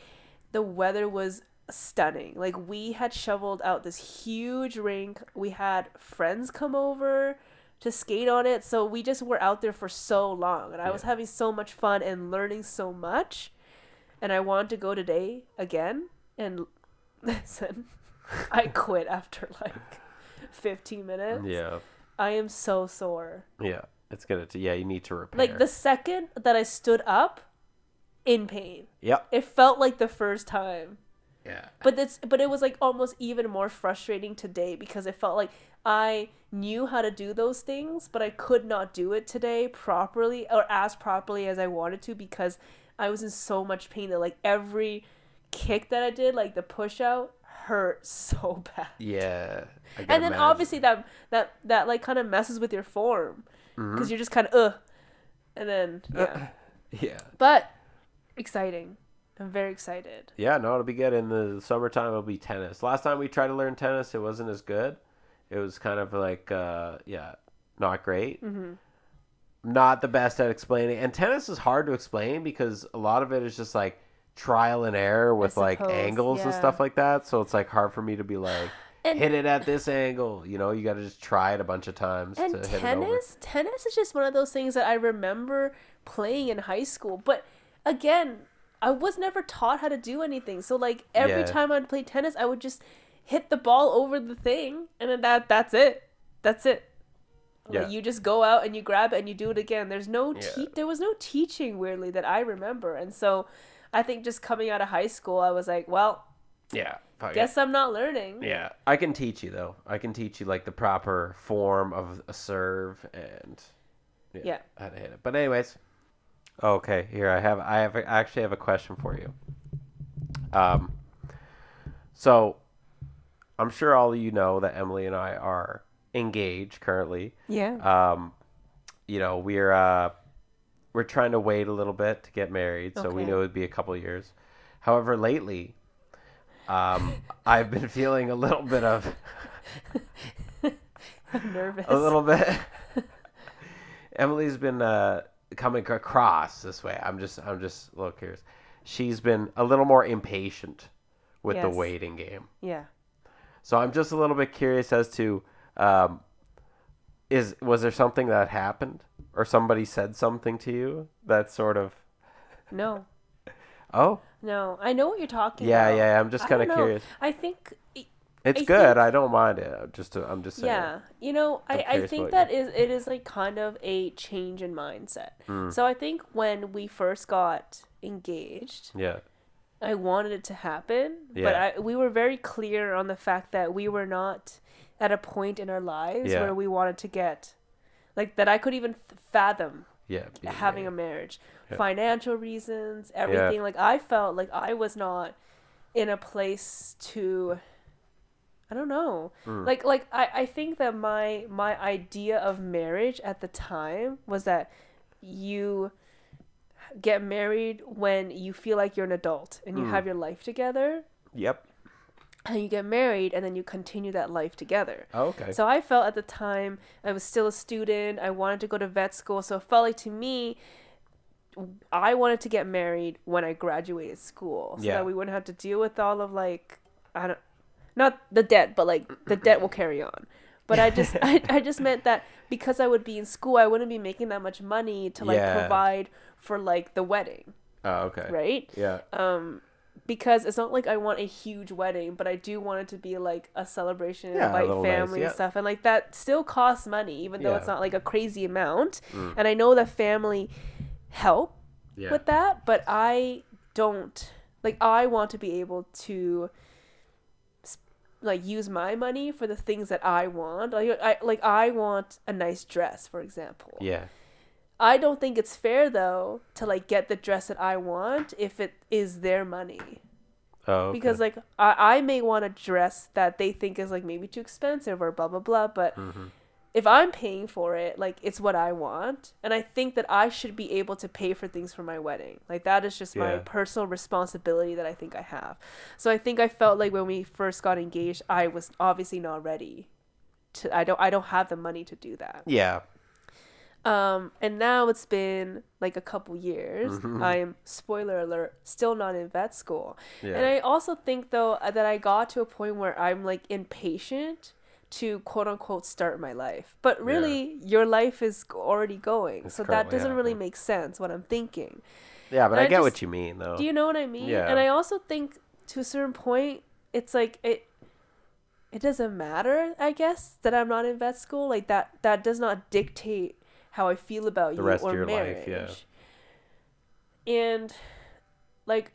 S1: the weather was stunning. Like we had shoveled out this huge rink. We had friends come over to skate on it. So we just were out there for so long and I was having so much fun and learning so much. And I wanted to go today again and listen. I quit after like 15 minutes.
S2: yeah
S1: I am so sore.
S2: yeah it's gonna t- yeah you need to repair
S1: Like the second that I stood up in pain.
S2: yep
S1: It felt like the first time.
S2: yeah
S1: But it's but it was like almost even more frustrating today because it felt like I knew how to do those things, but I could not do it today properly or as properly as I wanted to because I was in so much pain that like every kick that I did, like the push out, hurt so bad.
S2: yeah
S1: And then
S2: imagine.
S1: obviously that that that like kind of messes with your form because
S2: Mm-hmm.
S1: you're just kind of uh, and then yeah.
S2: yeah
S1: but exciting. I'm very excited.
S2: yeah no it'll be good in the summertime it'll be tennis last time we tried to learn tennis it wasn't as good it was kind of like uh yeah not great
S1: Mm-hmm.
S2: not the best at explaining and tennis is hard to explain because a lot of it is just like trial and error with like
S1: suppose,
S2: angles and stuff like that so it's like hard for me to be like
S1: And-
S2: hit it at this angle you know you got to just try it a bunch of times
S1: And
S2: to hit it over
S1: tennis, tennis is just one of those things that I remember playing in high school. But again, I was never taught how to do anything. So like every
S2: Yeah.
S1: time I'd play tennis, I would just hit the ball over the thing, and then that that's it. That's it. Like,
S2: Yeah.
S1: you just go out and you grab it and you do it again. There's no
S2: Yeah.
S1: there was no teaching weirdly that I remember, and so I think just coming out of high school, I was like, well,
S2: yeah fuck
S1: guess I'm not learning.
S2: Yeah, I can teach you though. I can teach you like the proper form of a serve and
S1: Yeah.
S2: how to hit it. But anyways, okay, here I have I have I actually have a question for you. Um, so I'm sure all of you know that Emily and I are engaged currently.
S1: Yeah.
S2: Um, you know, we're uh, we're trying to wait a little bit to get married, so we know it'd be a couple years. However, lately, um, I've been feeling a little bit of
S1: nervous.
S2: a little bit. Emily's been uh, coming across this way. I'm just I'm just a little curious. She's been a little more impatient with the waiting game.
S1: Yeah.
S2: So I'm just a little bit curious as to um, is was there something that happened or somebody said something to you that sort of
S1: No.
S2: oh
S1: No. I know what you're talking
S2: yeah
S1: about.
S2: yeah I'm just kind of curious.
S1: I think
S2: It's
S1: I
S2: good.
S1: think-
S2: I don't mind it. I'm Just I'm just saying.
S1: Yeah, you know,
S2: I'm
S1: I, I think that is it is like kind of a change in mindset.
S2: Mm.
S1: So I think when we first got engaged,
S2: Yeah.
S1: I wanted it to happen, but I, we were very clear on the fact that we were not at a point in our lives
S2: Yeah.
S1: where we wanted to get like that I could even fathom
S2: Yeah. being
S1: having a marriage.
S2: Yeah.
S1: Financial reasons, everything. Like I felt like I was not in a place to I don't know.
S2: Mm.
S1: Like like I, I think that my my idea of marriage at the time was that you get married when you feel like you're an adult and you
S2: Mm.
S1: have your life together
S2: Yep.
S1: And you get married and then you continue that life together.
S2: Oh, okay.
S1: So I felt at the time I was still a student. I wanted to go to vet school. So it felt like to me, I wanted to get married when I graduated school, so
S2: Yeah.
S1: that we wouldn't have to deal with all of like I don't, not the debt, but like the debt will carry on. But I just I, I just meant that because I would be in school, I wouldn't be making that much money to like
S2: Yeah.
S1: provide for like the wedding,
S2: oh, okay.
S1: right?
S2: Yeah.
S1: um because it's not like I want a huge wedding, but I do want it to be like a celebration,
S2: Yeah,
S1: invite
S2: little nice,
S1: family
S2: yeah.
S1: and stuff, and like that still costs money, even though it's not like a crazy amount.
S2: Mm.
S1: And I know that family help
S2: Yeah.
S1: with that, but I don't like. I want to be able to like use my money for the things that I want. Like I like I want a nice dress, for example.
S2: Yeah.
S1: I don't think it's fair though to like get the dress that I want if it is their money
S2: Oh. Okay.
S1: because like I, I may want a dress that they think is like maybe too expensive or blah blah blah but
S2: Mhm.
S1: if i'm paying for it like it's what i want and i think that i should be able to pay for things for my wedding like that is just my personal responsibility that i think i have so i think i felt like when we first got engaged i was obviously not ready to i don't i don't have the money to do that
S2: Yeah.
S1: Um, and now it's been like a couple years.
S2: Mhm.
S1: I am spoiler alert, still not in vet school.
S2: Yeah.
S1: And I also think though uh, that I got to a point where I'm like impatient to quote unquote start my life. But really, your life is already going,
S2: It's
S1: so that doesn't really
S2: happening.
S1: make sense. What I'm thinking.
S2: yeah, but I
S1: I
S2: get
S1: just-
S2: what you mean though.
S1: Do you know what I mean?
S2: Yeah.
S1: And I also think to a certain point, it's like it. It doesn't matter, I guess, that I'm not in vet school. Like that. That does not dictate how I feel about
S2: The
S1: you
S2: rest
S1: or
S2: of your
S1: marriage.
S2: life,
S1: And, like,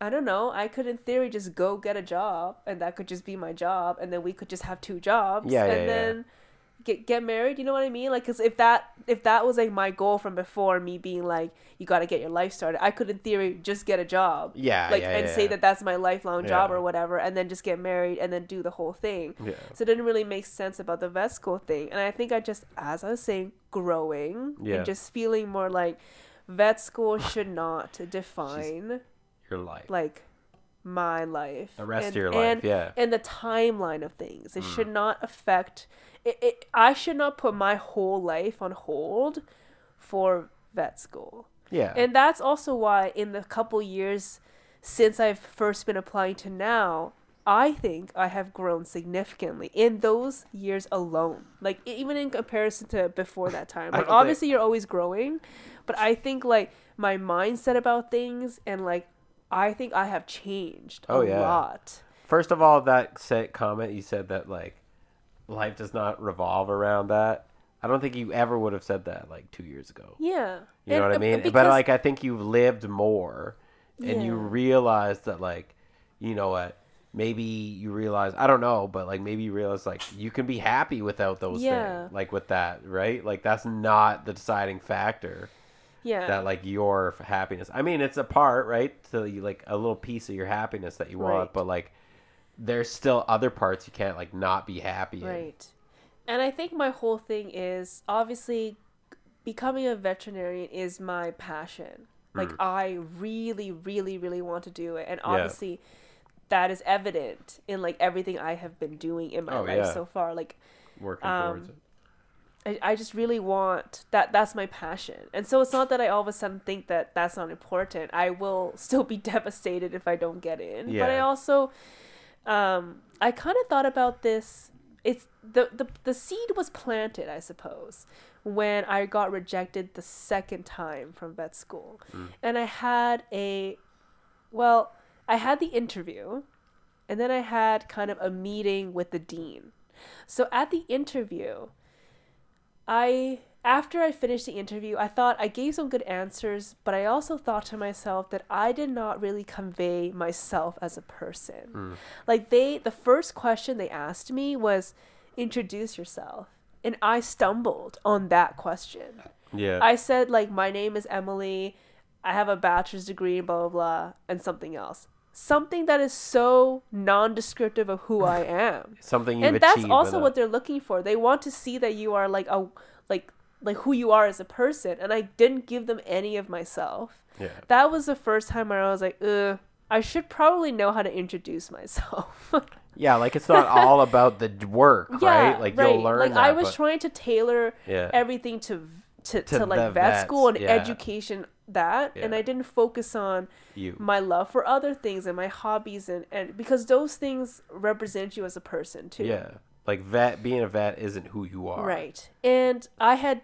S1: I don't know. I could, in theory, just go get a job, and that could just be my job, and then we could just have two jobs,
S2: Yeah, yeah,
S1: and
S2: yeah.
S1: then get get married. You know what I mean? Like, cause if that if that was like my goal from before, me being like, you got to get your life started, I could, in theory, just get a job,
S2: yeah.
S1: like,
S2: yeah,
S1: and
S2: yeah,
S1: say
S2: yeah.
S1: that that's my lifelong job or whatever, and then just get married and then do the whole thing.
S2: Yeah.
S1: So it didn't really make sense about the vet school thing. And I think I just, as I was saying, growing and just feeling more like vet school should not define
S2: Your life.
S1: like my life.
S2: The rest
S1: and,
S2: of your life.
S1: And,
S2: yeah.
S1: and the timeline of things. It
S2: Mm.
S1: should not affect. It, it, I should not put my whole life on hold for vet school.
S2: Yeah.
S1: And that's also why in the couple years since I've first been applying to now, I think I have grown significantly in those years alone. Like even in comparison to before that time. Like
S2: don't think-
S1: obviously you're always growing, but I think like my mindset about things and like I think I have changed a
S2: Oh, yeah.
S1: lot.
S2: First of all, that set comment you said that like life does not revolve around that. I don't think you ever would have said that like two years ago.
S1: Yeah.
S2: You know
S1: And,
S2: what I
S1: uh,
S2: mean? but like I think you've lived more and you
S1: Yeah.
S2: realize that like you know what maybe you realize I don't know, but like maybe you realize like you can be happy without those
S1: Yeah.
S2: things. Like with that, right? Like that's not the deciding factor.
S1: Yeah.
S2: that like your happiness. I mean, it's a part, right? So you like a little piece of your happiness that you want,
S1: Right.
S2: but like there's still other parts you can't like not be happy in.
S1: Right. And I think my whole thing is obviously becoming a veterinarian is my passion. Like I really, really, really want to do it. And
S2: Hmm. Yeah.
S1: obviously that is evident in like everything I have been doing in my
S2: Oh,
S1: life
S2: yeah.
S1: so far. Like
S2: Working
S1: Um,
S2: towards it.
S1: I, I just really want that that's my passion. And so it's not that i all of a sudden think that that's not important. I will still be devastated if i don't get in. Yeah. but i also um i kind of thought about this. It's the, the the seed was planted i suppose when i got rejected the second time from vet school. And i had a well i had the interview and then i had kind of a meeting with the dean. So at the interview I after I finished the interview, I thought I gave some good answers, but I also thought to myself that I did not really convey myself as a person. Hmm. Like they the first question they asked me was introduce yourself. And I stumbled on that question.
S2: Yeah.
S1: I said like my name is Emily, I have a bachelor's degree blah blah blah and something else. Something that is so non-descriptive of who I am
S2: Something
S1: and that's also what they're looking for they want to see that you are like a like like who you are as a person and i didn't give them any of myself
S2: Yeah.
S1: that was the first time where i was like Ugh, i should probably know how to introduce myself
S2: Yeah, like it's not all about the work,
S1: yeah
S2: right? Like
S1: right.
S2: you'll learn
S1: like
S2: that,
S1: i was
S2: but-
S1: trying to tailor
S2: Yeah.
S1: everything to to, to,
S2: To
S1: like vet school and
S2: yeah.
S1: education that and i didn't focus on
S2: you.
S1: my love for other things and my hobbies and, and because those things represent you as a person too
S2: Yeah. Like vet being a vet isn't who you are.
S1: Right. And I had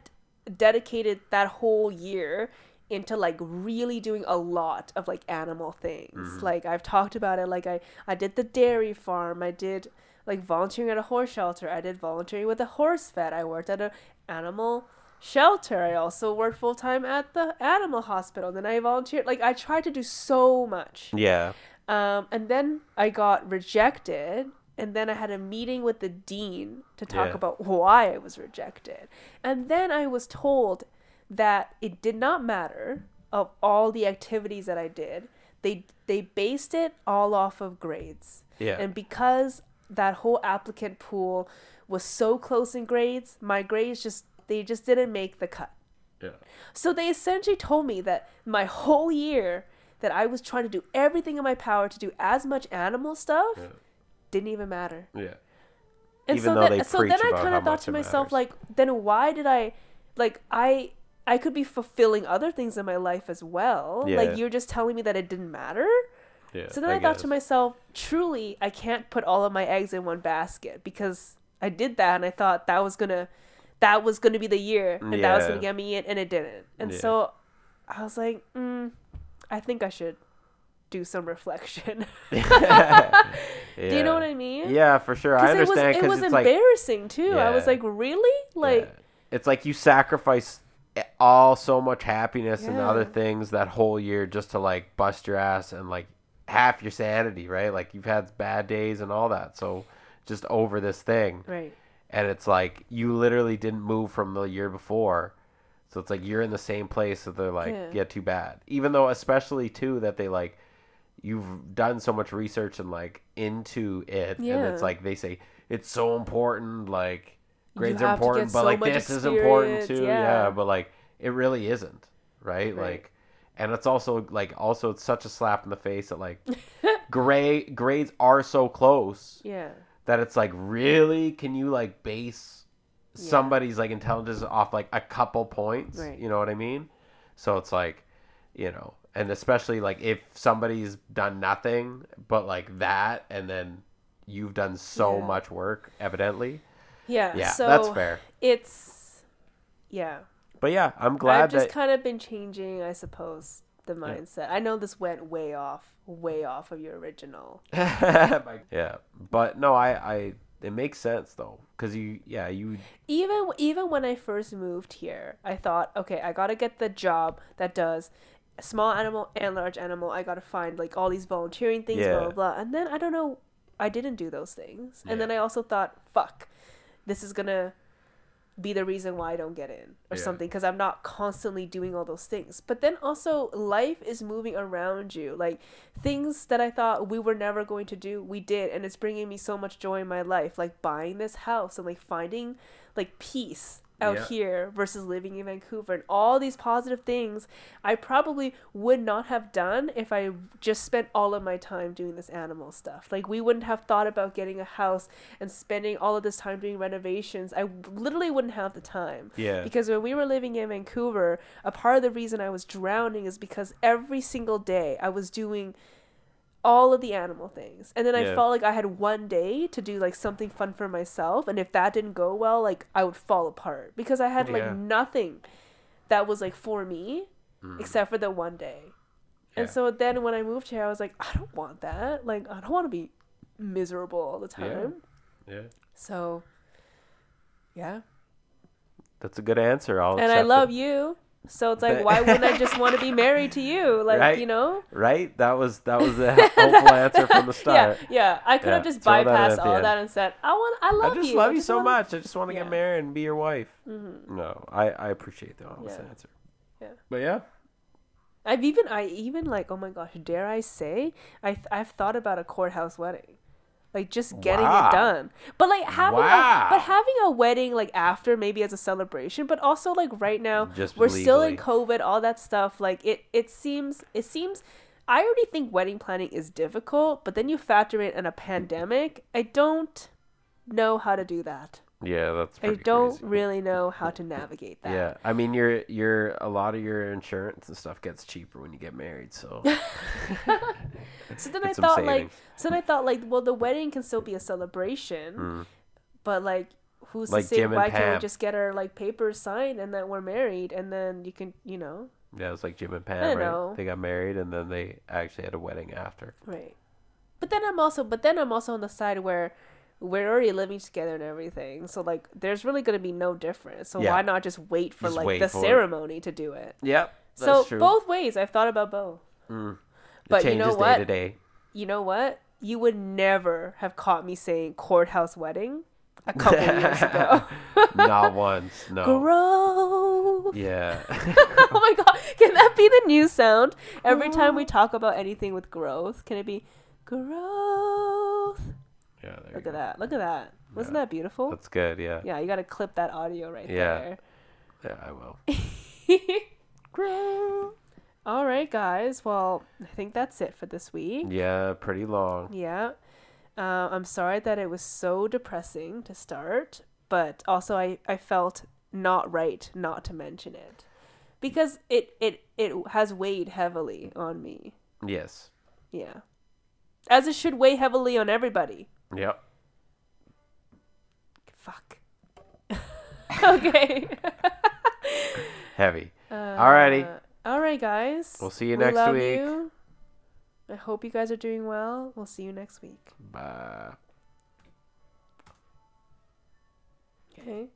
S1: dedicated that whole year into like really doing a lot of like animal things.
S2: Mm-hmm.
S1: Like I've talked about it like I I did the dairy farm, I did like volunteering at a horse shelter, I did volunteering with a horse vet, I worked at a animal shelter. I also worked full time at the animal hospital. Then I volunteered like I tried to do so much.
S2: Yeah.
S1: Um, and then I got rejected, and then I had a meeting with the dean to talk
S2: Yeah.
S1: about why I was rejected. And then I was told that it did not matter of all the activities that I did. They they based it all off of grades.
S2: Yeah.
S1: And because that whole applicant pool was so close in grades, my grades just they just didn't make the cut.
S2: Yeah.
S1: So they essentially told me that my whole year that I was trying to do everything in my power to do as much animal stuff
S2: Yeah.
S1: didn't even matter.
S2: Yeah.
S1: And
S2: Even
S1: so then, so then I kind of thought to myself
S2: matters.
S1: like, then why did I, like I, I could be fulfilling other things in my life as well.
S2: Yeah.
S1: Like you're just telling me that it didn't matter.
S2: Yeah.
S1: So then I, thought to myself, truly, I can't put all of my eggs in one basket because I did that and I thought that was gonna, that was gonna be the year and that was gonna get me in, and it didn't. And
S2: Yeah.
S1: so I was like, mm, I think I should do some reflection. Do you know what I mean?
S2: Yeah, for sure. I
S1: Because it was
S2: understand
S1: it was
S2: it's like
S1: embarrassing too. I was like, really? Like,
S2: Yeah. it's like you sacrifice all so much happiness and other things that whole year just to like bust your ass and like half your sanity, right? Like you've had bad days and all that. So just over this thing.
S1: right?
S2: And it's like you literally didn't move from the year before. So it's like you're in the same place so they're like,
S1: Yeah.
S2: yeah, too bad. Even though especially too that they like you've done so much research and like into it and it's like they say it's so important like grades are
S1: have to get
S2: important but
S1: so
S2: like this is important too
S1: yeah.
S2: yeah. but like it really isn't right,
S1: Right.
S2: like and it's also like also it's such a slap in the face that like gray grades are so close
S1: Yeah.
S2: That it's like really can you like base
S1: Yeah.
S2: somebody's like intelligence off like a couple points
S1: Right.
S2: you know what i mean so it's like you know and especially like if somebody's done nothing but like that and then you've done so
S1: Yeah.
S2: much work evidently
S1: Yeah.
S2: yeah
S1: so
S2: that's fair
S1: It's yeah.
S2: but yeah i'm glad
S1: I've just
S2: that
S1: kind of been changing, I suppose, the mindset. I know this went way off, way off of your original.
S2: yeah but no i i it makes sense though because you yeah you
S1: Even even when I first moved here, I thought, okay, I gotta get the job that does small animal and large animal. I gotta find like all these volunteering things, blah
S2: Yeah.
S1: blah blah. And then I don't know, I didn't do those things. And then I also thought, fuck, this is gonna. Be the reason why I don't get in or
S2: Yeah.
S1: something because I'm not constantly doing all those things. But then also life is moving around you. Like things that I thought we were never going to do, we did and it's bringing me so much joy in my life like buying this house and like finding like peace out
S2: Yeah.
S1: here versus living in Vancouver and all these positive things I probably would not have done if I just spent all of my time doing this animal stuff. Like we wouldn't have thought about getting a house and spending all of this time doing renovations. I literally wouldn't have the time.
S2: Yeah.
S1: Because when we were living in Vancouver, a part of the reason I was drowning is because every single day I was doing all of the animal things. And then I felt like I had one day to do like something fun for myself and if that didn't go well, like I would fall apart because I had like
S2: Yeah.
S1: nothing that was like for me except for the one day.
S2: Mm. Yeah.
S1: And so then when I moved here, I was like, I don't want that. Like I don't want to be miserable all the time.
S2: Yeah.
S1: So yeah.
S2: That's a good answer. I'll
S1: and I love
S2: it.
S1: you. So it's like, why wouldn't I just want to be married to you? Like,
S2: Right.
S1: you know?
S2: Right? That was that was the hopeful answer from the start.
S1: Yeah, yeah. I could have just
S2: throw that
S1: bypassed
S2: at
S1: all that and said, I want, I love you.
S2: I just
S1: you.
S2: love
S1: I
S2: you
S1: just
S2: so
S1: wanna-"
S2: much. I just want to
S1: Yeah.
S2: get married and be your wife.
S1: Mhm.
S2: No, I, I appreciate the honest
S1: Yeah.
S2: answer.
S1: Yeah.
S2: But yeah.
S1: I've even, I even like, oh my gosh, dare I say, I, th- I've thought about a courthouse wedding. Like just getting
S2: Wow.
S1: it done, but like having
S2: Wow.
S1: a, but having a wedding like after maybe as a celebration, but also like right now
S2: Just
S1: we're still in. COVID, all that stuff. Like it, it seems, it seems. I already think wedding planning is difficult, but then you factor in a pandemic. I don't know how to do that.
S2: Yeah, that's
S1: I don't
S2: crazy.
S1: really know how to navigate that.
S2: Yeah, I mean, your your a lot of your insurance and stuff gets cheaper when you get married. So
S1: So then I thought like, so then I thought like, well, the wedding can still be a celebration,
S2: Mm.
S1: but like, who's
S2: Like
S1: to say why can't we just get our like papers signed and that we're married and then you can, you know,
S2: yeah, it's like Jim and Pam,
S1: I
S2: right?
S1: know.
S2: They got married and then they actually had a wedding after.
S1: right. But then I'm also, but then I'm also on the side where we're already living together and everything, so like, there's really gonna be no difference. So
S2: Yeah.
S1: why not just wait for
S2: Just
S1: like
S2: wait
S1: the
S2: for it.
S1: ceremony to do it?
S2: Yep,
S1: so
S2: true.
S1: both ways, I've thought about both.
S2: Mm.
S1: But you know what?
S2: day day.
S1: you know what? You would never have caught me saying courthouse wedding a couple years ago.
S2: Not once. No.
S1: Growth.
S2: Yeah.
S1: oh my god, can that be the new sound every time we talk about anything with growth? Can it be growth?
S2: Yeah.
S1: Look
S2: go.
S1: at that. Look at that. Wasn't
S2: Yeah.
S1: that beautiful?
S2: That's good. Yeah.
S1: yeah, you got to clip that audio right there.
S2: Yeah. Yeah, I will.
S1: All right, guys. Well, I think that's it for this week.
S2: Yeah, pretty long.
S1: Yeah. Uh, I'm sorry that it was so depressing to start, but also I, I felt not right not to mention it because it, it, it has weighed heavily on me.
S2: Yes.
S1: Yeah. As it should weigh heavily on everybody.
S2: Yep.
S1: Fuck. okay.
S2: Heavy.
S1: Uh,
S2: Alrighty.
S1: All right, guys.
S2: We'll see you next
S1: love
S2: week.
S1: you. I hope you guys are doing well. We'll see you next week.
S2: Bye.
S1: Okay.